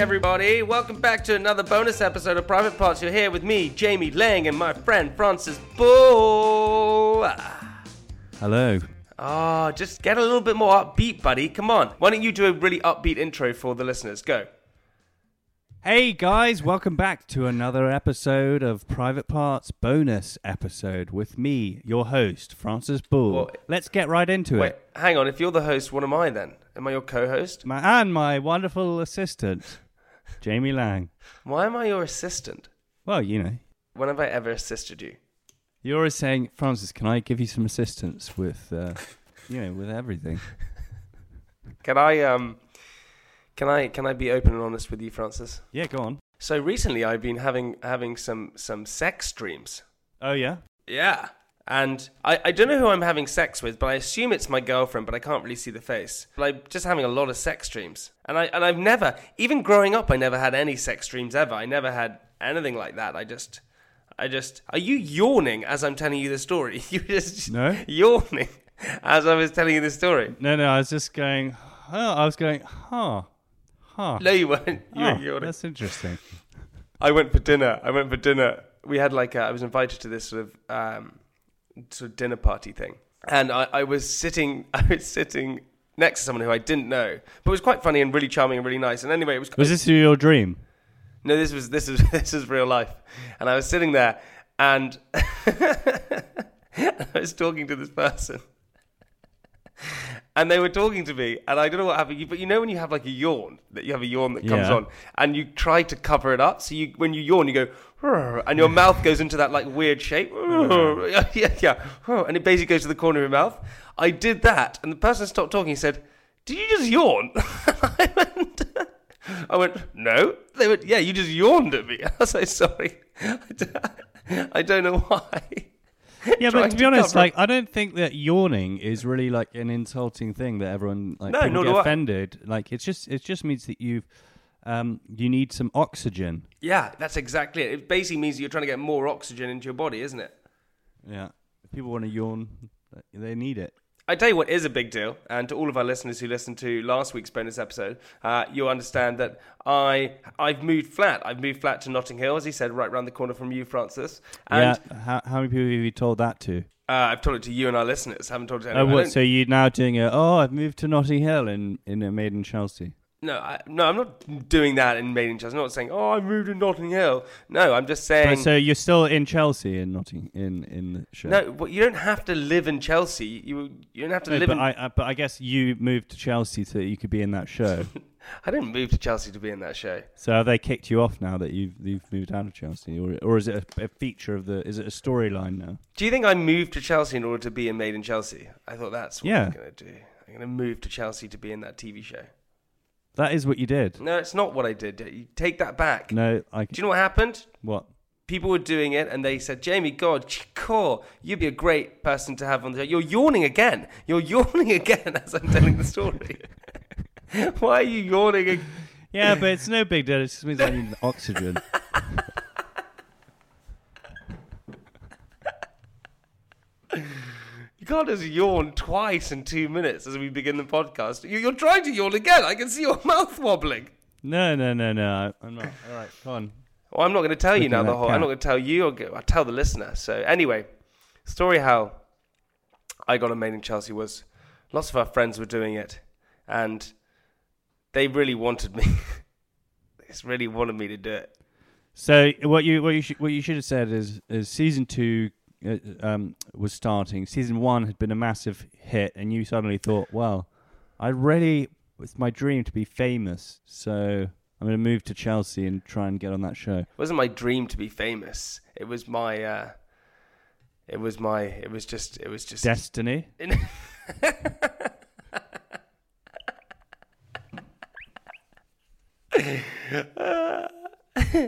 everybody, welcome back to another bonus episode of Private Parts. You're here with me, Jamie Laing, and my friend Francis Boulle. Hello. Oh, just get a little bit more upbeat, buddy. Come on. Why don't you do a really upbeat intro for the listeners? Go. Hey guys, welcome back to another episode of Private Parts bonus episode with me, your host, Francis Boulle. Well, Let's get right into it. Wait, it. hang on. If you're the host, what am I then? Am I your co-host? My, and my wonderful assistant, Jamie Laing. Why am I your assistant? Well, you know, When have I ever assisted you? you're always saying, Francis, can I give you some assistance with, uh, you know, with everything? Can I um, can I can I be open and honest with you, Francis? Yeah, go on. So recently, I've been having having some some sex dreams. Oh yeah. Yeah. And I, I don't know who I'm having sex with, but I assume it's my girlfriend, but I can't really see the face. But I'm just having a lot of sex dreams. And I and I've never even growing up I never had any sex dreams ever. I never had anything like that. I just I just Are you yawning as I'm telling you the story? You just No. yawning as I was telling you the story. No, no, I was just going. Oh, I was going. Huh. Huh. No, you weren't. You Oh, were yawning. that's interesting. I went for dinner. I went for dinner. We had like a, I was invited to this sort of um, sort of dinner party thing, and I, I was sitting. I was sitting next to someone who I didn't know, but it was quite funny and really charming and really nice. And anyway, it was. Was this your dream? No, this was this is this is real life. And I was sitting there, and I was talking to this person, and they were talking to me, and I don't know what happened. But you know when you have like a yawn, that you have a yawn that comes Yeah. on, and you try to cover it up. So you when you yawn, you go, "Rrr," and your mouth goes into that like weird shape. Yeah, yeah, and it basically goes to the corner of your mouth. I did that, and the person stopped talking. He said, "Did you just yawn?" I went. I went, no. They went, yeah, you just yawned at me. I was like, sorry. I don't know why. Yeah, but to be honest, like I don't think that yawning is really like an insulting thing that everyone like No, people get do I. offended. Like it's just it just means that you've um you need some oxygen. Yeah, that's exactly it. It basically means you're trying to get more oxygen into your body, isn't it? Yeah, if people want to yawn, they need it. I tell you what is a big deal, and to all of our listeners who listened to last week's bonus episode, uh, you'll understand that I I've moved flat. I've moved flat to Notting Hill, as he said, right round the corner from you, Francis. And yeah, how, how many people have you told that to? uh, I've told it to you and our listeners. I haven't told it to Oh, anyone. I what? So you're now doing a? Oh, I've moved to Notting Hill in in a made in Chelsea. No, I, no, I'm not doing that in Made in Chelsea. I'm not saying, oh, I moved to Notting Hill. No, I'm just saying. But so you're still in Chelsea in Notting in in the show. No, but you don't have to live in Chelsea. You you don't have to No, live but in. I, I but I guess you moved to Chelsea so that you could be in that show. I didn't move to Chelsea to be in that show. So have they kicked you off now that you've you've moved out of Chelsea, or or is it a, a feature of the? Is it a storyline now? Do you think I moved to Chelsea in order to be in Made in Chelsea? I thought that's what Yeah. I'm gonna do. I'm gonna move to Chelsea to be in that TV show. That is what you did. No, it's not what I did. You take that back. No, I. Do you know what happened? What? People were doing it, and they said, "Jamie, God, Chikor, you'd be a great person to have on the show." You're yawning again. You're yawning again as I'm telling the story. Why are you yawning? ag- Yeah, but it's no big deal. It just means I need oxygen. can't just yawn twice in two minutes as we begin the podcast. You- You're trying to yawn again. I can see your mouth wobbling. No, no, no, no. I'm not. All right, come on. Well, I'm not going to tell you now the whole. I'm not going to tell you. I'll tell the listener. So anyway, story how I got a maid in Chelsea was lots of our friends were doing it, and they really wanted me. they just really wanted me to do it. So what you what you should what you should have said is is season two uh, um, was starting. Season one had been a massive hit, and you suddenly thought, well, I really it's my dream to be famous, so I'm going to move to Chelsea and try and get on that show. It wasn't my dream to be famous. It was my. Uh, it was my. It was just. It was just. Destiny.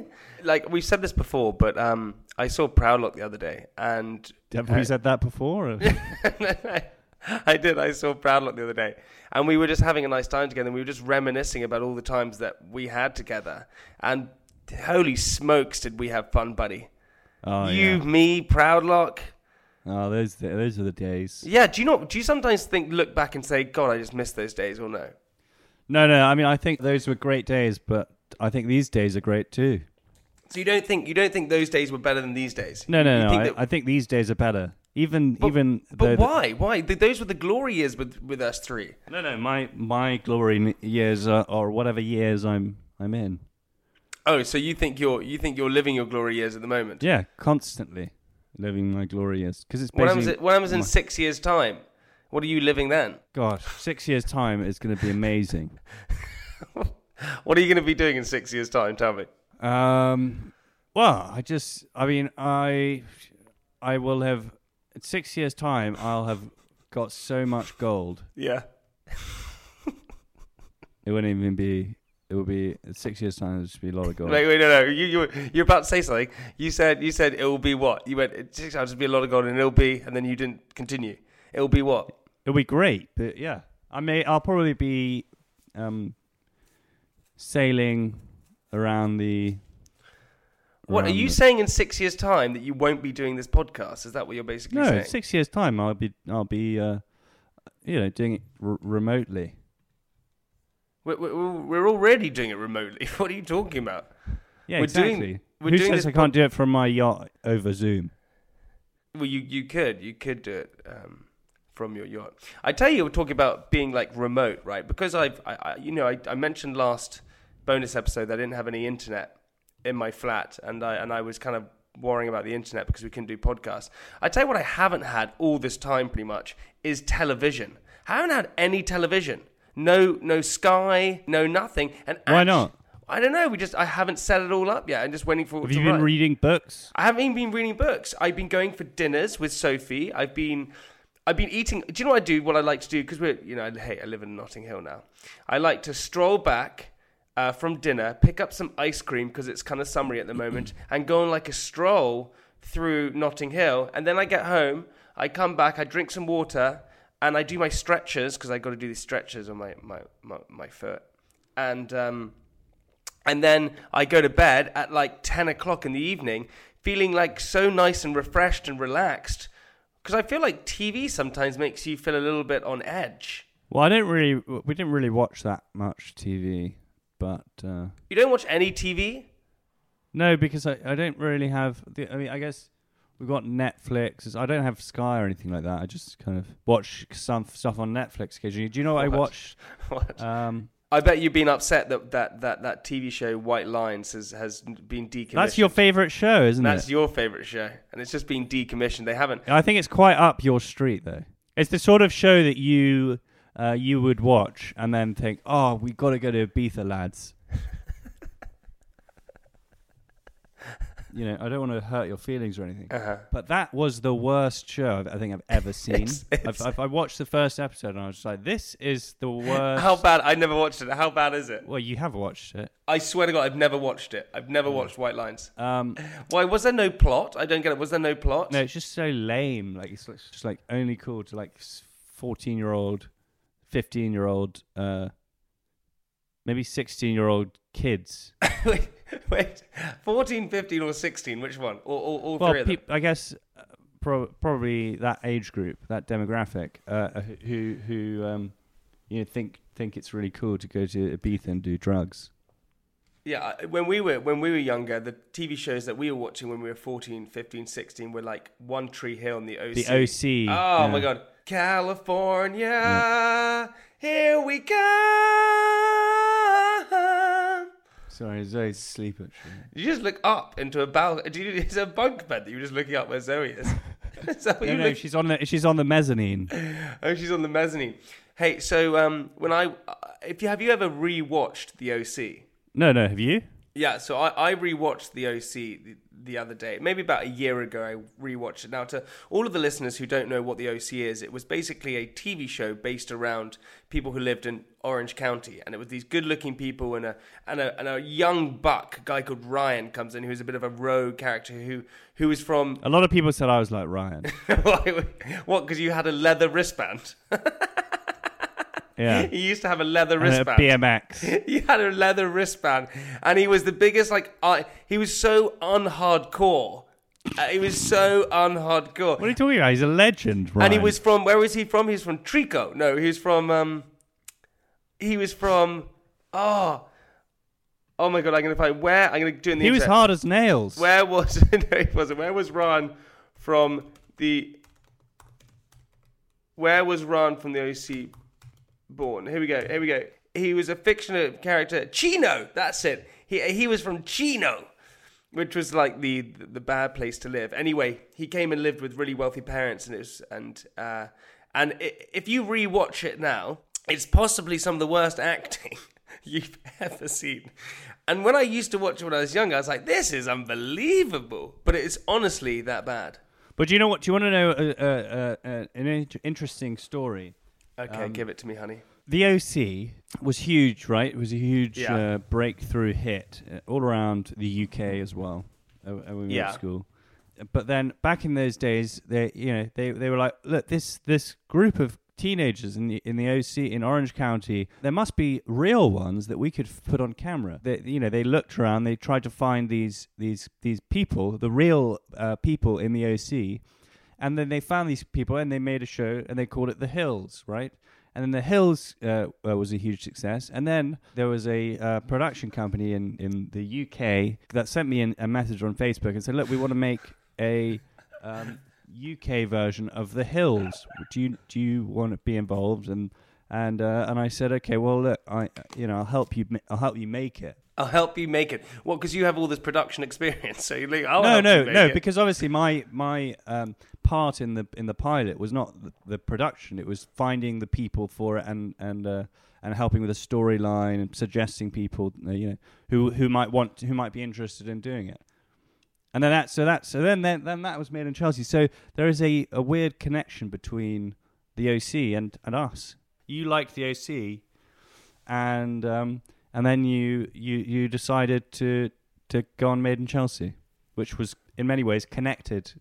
like we've said this before, but um, I saw Proudlock the other day, and Have we said that before? or- I did. I saw Proudlock the other day, and we were just having a nice time together. And we were just reminiscing about all the times that we had together. And holy smokes, did we have fun, buddy? oh, you, yeah. me, Proudlock. Oh, those those are the days. Yeah. Do you not? Do you sometimes think, look back and say, God, I just missed those days, or no? No, no. I mean, I think those were great days, but I think these days are great too. So you don't think you don't think those days were better than these days? No, no, You no. think I, that- I think these days are better. Even but, even But though the- why? Why? Those were the glory years with with us three. No, no. My my glory years are, or whatever years I'm I'm in. Oh, so you think you're you think you're living your glory years at the moment? Yeah, constantly living my glory years because it's What happens? basically. What happens in my- six years' time? What are you living then? Gosh, six years time is going to be amazing. What are you going to be doing in six years' time? Tell me. Um, well, I just, I mean, I, I will have in six years' time. I'll have got so much gold. Yeah. It wouldn't even be. It would be in six years' time. There'd just be a lot of gold. Wait, wait, no, no. You, you, you're about to say something. You said, you said it will be what? You went. It six hours will be a lot of gold, and it'll be, and then you didn't continue. It'll be what? It'll be great, but yeah, I may. I'll probably be, um, sailing around the. What are around you the- saying in six years' time that you won't be doing this podcast? Is that what you're basically saying? No, saying? six years' time, I'll be. I'll be. Uh, you know, doing it r- remotely. We're, we're, we're already doing it remotely. What are you talking about? Yeah, We're doing- exactly. we're Who doing says this I can't do it from my yacht over Zoom? Well, you you could you could do it um, from your yacht. I tell you, we're talking about being like remote, right? Because I've I, I you know I, I mentioned last bonus episode that I didn't have any internet in my flat, and I and I was kind of worrying about the internet because we couldn't do podcasts. I tell you what, I haven't had all this time pretty much is television. I haven't had any television. No no Sky, no nothing. And Why not? I don't know. We just I haven't set it all up yet. I'm just waiting for. Have you been run. reading books? I haven't even been reading books. I've been going for dinners with Sophie. I've been, I've been eating. Do you know what I do? What I like to do because we're, you know, hey, I live in Notting Hill now. I like to stroll back uh, from dinner, pick up some ice cream because it's kind of summery at the moment, and go on like a stroll through Notting Hill. And then I get home, I come back, I drink some water, and I do my stretches because I got to do these stretches on my my my, my foot, and um, and then I go to bed at like 10 o'clock in the evening, feeling like so nice and refreshed and relaxed. Because I feel like TV sometimes makes you feel a little bit on edge. Well, I don't really. We didn't really watch that much TV, but uh, You don't watch any TV? no, because I, I don't really have. The, I mean, I guess we've got Netflix. I don't have Sky or anything like that. I just kind of watch some stuff on Netflix occasionally. Do you know what, I What? watched? What? Um, I bet you've been upset that that, that, that TV show White Lines has, has been decommissioned. that's your favorite show, isn't That's it? That's your favourite show. And it's just been decommissioned. They haven't. I think it's quite up your street, though. It's the sort of show that you uh, you would watch and then think, "Oh, we got to go to Ibiza, lads." you know, I don't want to hurt your feelings or anything, Uh-huh. but that was the worst show I've, I think I've ever seen. It's- it's- I've, I've, I watched the first episode and I was just like, "This is the worst." How bad? I never watched it. How bad is it? Well, you have watched it. I swear to God, I've never watched it. I've never watched White Lines. Um, Why? Was there no plot? I don't get it. Was there no plot? no, it's just so lame. Like it's just like only cool to like fourteen-year-old, fifteen-year-old, uh, maybe sixteen-year-old kids. wait, wait. 14, 15, or 16? Which one? Or all, all well, three of them? peop I guess uh, pro- probably that age group, that demographic, uh, who who um, you know think think it's really cool to go to Ibiza and do drugs. Yeah, when we were when we were younger, the TV shows that we were watching when we were 14, 15, 16 were like One Tree Hill and the OC. The OC, Oh yeah. my god. California, here we come. Sorry, Zoe's asleep actually. You just look up into a balcony. Do you, there a bunk bed that you're just looking up where Zoe is? is No, you no, look- she's on the she's on the mezzanine. Oh, she's on the mezzanine. Hey, so um, when I, if you have you ever rewatched the OC? No, no, have you? Yeah, so I, I rewatched the OC the, the other day. Maybe about a year ago, I rewatched it. Now, to all of the listeners who don't know what the OC is, it was basically a TV show based around people who lived in Orange County, and it was these good-looking people and a and a and a young buck a guy called Ryan comes in, who's a bit of a rogue character who who is from A lot of people said I was like Ryan. what? Because you had a leather wristband. Yeah. He used to have a leather And a wristband. BMX. he had a leather wristband, and he was the biggest. Like, uh, he was so unhardcore. Uh, he was so unhardcore. What are you talking about? He's a legend, Ryan. And he was from where was he from? He was from Trico. No, he was from um. He was from oh, oh my god! I'm gonna find where I'm gonna do it in the He was hard as nails. Where was no, he wasn't. Where was Ron from the? Where was Ron from the OC born? Here we go. Here we go. He was a fictional character, Chino. That's it. He he was from Chino, which was like the the bad place to live. Anyway, he came and lived with really wealthy parents, and it was and uh, and i if you rewatch it now, it's possibly some of the worst acting you've ever seen. And when I used to watch it when I was younger, I was like, "This is unbelievable," but it's honestly that bad. But do you know what? Do you want to know an in- interesting story? Okay, give it to me, honey. The OC was huge, right? It was a huge Yeah. uh, breakthrough hit uh, all around the UK as well. Uh, when we were at school. But then back in those days, they you know they they were like, look, this this group of teenagers in the in the OC in Orange County, there must be real ones that we could f- put on camera. They, you know, they looked around, they tried to find these these these people, the real uh, people in the OC, and then they found these people and they made a show and they called it The Hills, right? And then The Hills uh, uh, was a huge success. And then there was a uh, production company in, in the UK that sent me an, a message on Facebook and said, look, we want to make a um, UK version of The Hills. Do you do you want to be involved? And and uh, and I said, okay, well, look, I you know I'll help you. I'll help you make it. I'll help you make it. Well, because you have all this production experience, so you're like, I'll no, no, you no, it. because obviously my my um, part in the in the pilot was not the, the production; it was finding the people for it and and uh, and helping with the storyline and suggesting people, uh, you know, who who might want who might be interested in doing it. And then that so that so then then, then that was made in Chelsea. So there is a, a weird connection between the OC and, and us. You liked the OC, and um, and then you you you decided to to go on Made in Chelsea, which was in many ways connected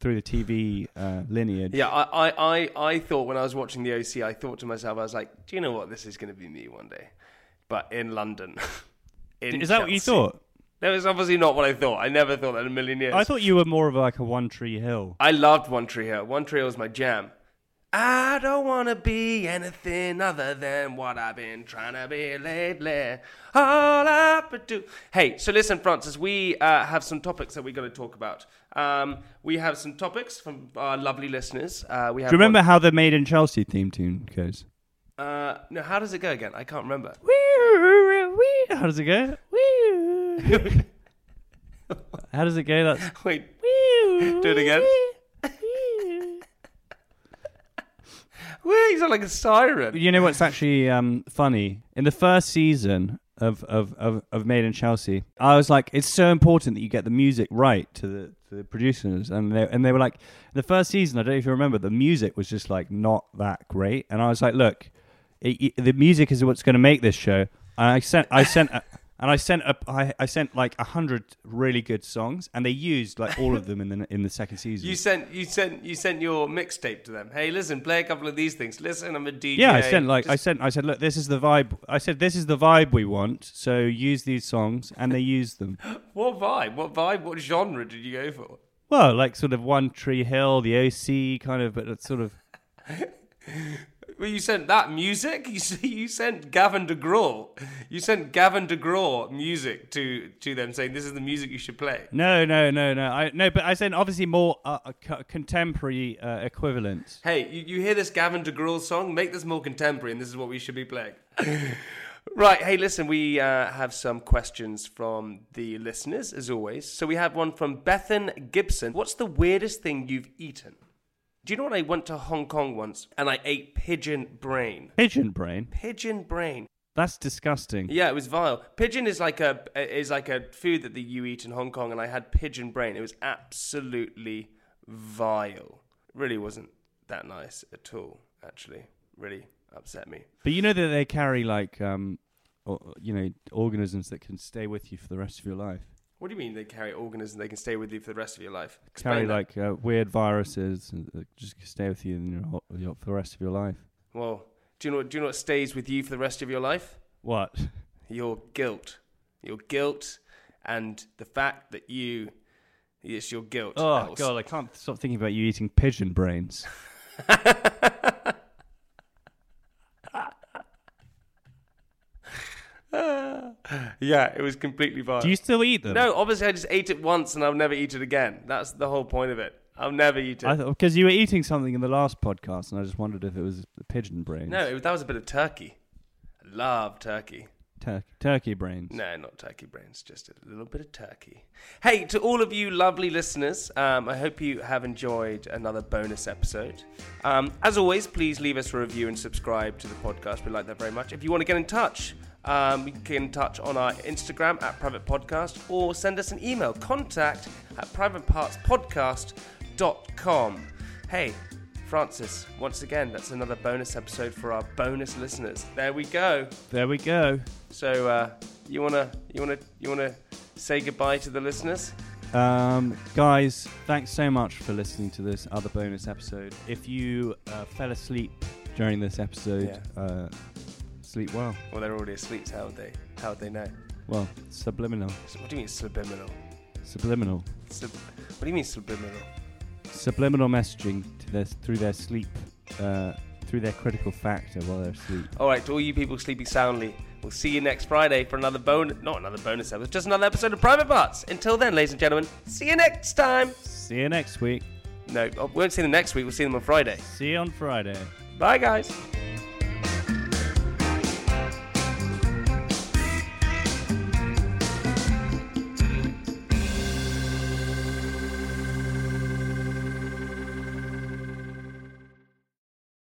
through the TV uh, lineage. Yeah, I, I, I, I thought when I was watching the OC, I thought to myself, I was like, do you know what? This is going to be me one day, but in London. in Is that what you thought? That was obviously not what I thought. I never thought that in a million years. I thought you were more of like a One Tree Hill. I loved One Tree Hill. One Tree Hill was my jam. I don't want to be anything other than what I've been trying to be lately. All I but do. Hey, so listen, Francis, we uh, have some topics that we're going to talk about. Um, we have some topics from our lovely listeners. Uh, we have Do you remember one- how the Made in Chelsea theme tune goes? uh, no, how does it go again? I can't remember. How does it go? How does it go? That's Wait, do it again. Wait, you sound like a siren. You know what's actually um, funny? In the first season of, of, of, of Made in Chelsea, I was like, it's so important that you get the music right to the to the producers, and they and they were like, the first season, I don't know if you remember, the music was just like not that great, and I was like, look, it, it- the music is what's going to make this show. And I sent I sent. And I sent a, I, I sent like a hundred really good songs, and they used like all of them in the in the second season. You sent you sent you sent your mixtape to them. Hey, listen, play a couple of these things. Listen, I'm a DJ. Yeah, I sent like I sent I said, look, this is the vibe. I said this is the vibe we want. So use these songs, and they used them. what vibe? What vibe? What genre did you go for? Well, like sort of One Tree Hill, the OC kind of, but it's sort of Well, you sent that music. You you sent Gavin DeGraw. You sent Gavin DeGraw music to to them, saying this is the music you should play. No, no, no, no. I no, but I said obviously more uh, uh, co- contemporary uh, equivalent. Hey, you, you hear this Gavin DeGraw song? Make this more contemporary, and this is what we should be playing. right. Hey, listen, we uh, have some questions from the listeners, as always. So we have one from Bethan Gibson. What's the weirdest thing you've eaten? Do you know what? I went to Hong Kong once and I ate pigeon brain. Pigeon brain. Pigeon brain. That's disgusting. Yeah, it was vile. Pigeon is like a is like a food that you eat in Hong Kong, and I had pigeon brain. It was absolutely vile. Really wasn't that nice at all. Actually, really upset me. But you know that they carry like um, or, you know, organisms that can stay with you for the rest of your life. What do you mean they carry organisms they can stay with you for the rest of your life? Explain carry that. like uh, weird viruses and that just stay with you in your, your, for the rest of your life. Well, do you know? Do you know what stays with you for the rest of your life? What? Your guilt. Your guilt, and the fact that you. It's your guilt. Oh will god, I can't stop thinking about you eating pigeon brains. Yeah, it was completely vile. Do you still eat them? No, obviously I just ate it once and I'll never eat it again. That's the whole point of it. I'll never eat it. Because you were eating something in the last podcast, and I just wondered if it was the pigeon brains. no, it, that was a bit of turkey. I love turkey. Tur- turkey brains. No, not turkey brains, just a little bit of turkey. Hey, to all of you lovely listeners, um, I hope you have enjoyed another bonus episode. Um, as always, please leave us a review and subscribe to the podcast. We like that very much. If you want to get in touch, um, you can get in touch on our Instagram at Private Podcast or send us an email, contact at privatepartspodcast.com. Hey, Francis, once again, that's another bonus episode for our bonus listeners. There we go. There we go. So uh, you wanna you wanna you wanna say goodbye to the listeners? Um, guys, thanks so much for listening to this other bonus episode. If you uh, fell asleep during this episode, uh, sleep well. Well, they're already asleep. So how would they how would they know? Well, subliminal. So what do you mean subliminal? Subliminal. Sub- what do you mean subliminal? Subliminal messaging to their, through their sleep, uh, through their critical factor while they're asleep. All right, to all you people sleeping soundly, we'll see you next Friday for another bonus, not another bonus episode, just another episode of Private Parts. Until then, ladies and gentlemen, see you next time. See you next week. No, we won't see them next week. We'll see them on Friday. See you on Friday. Bye, guys.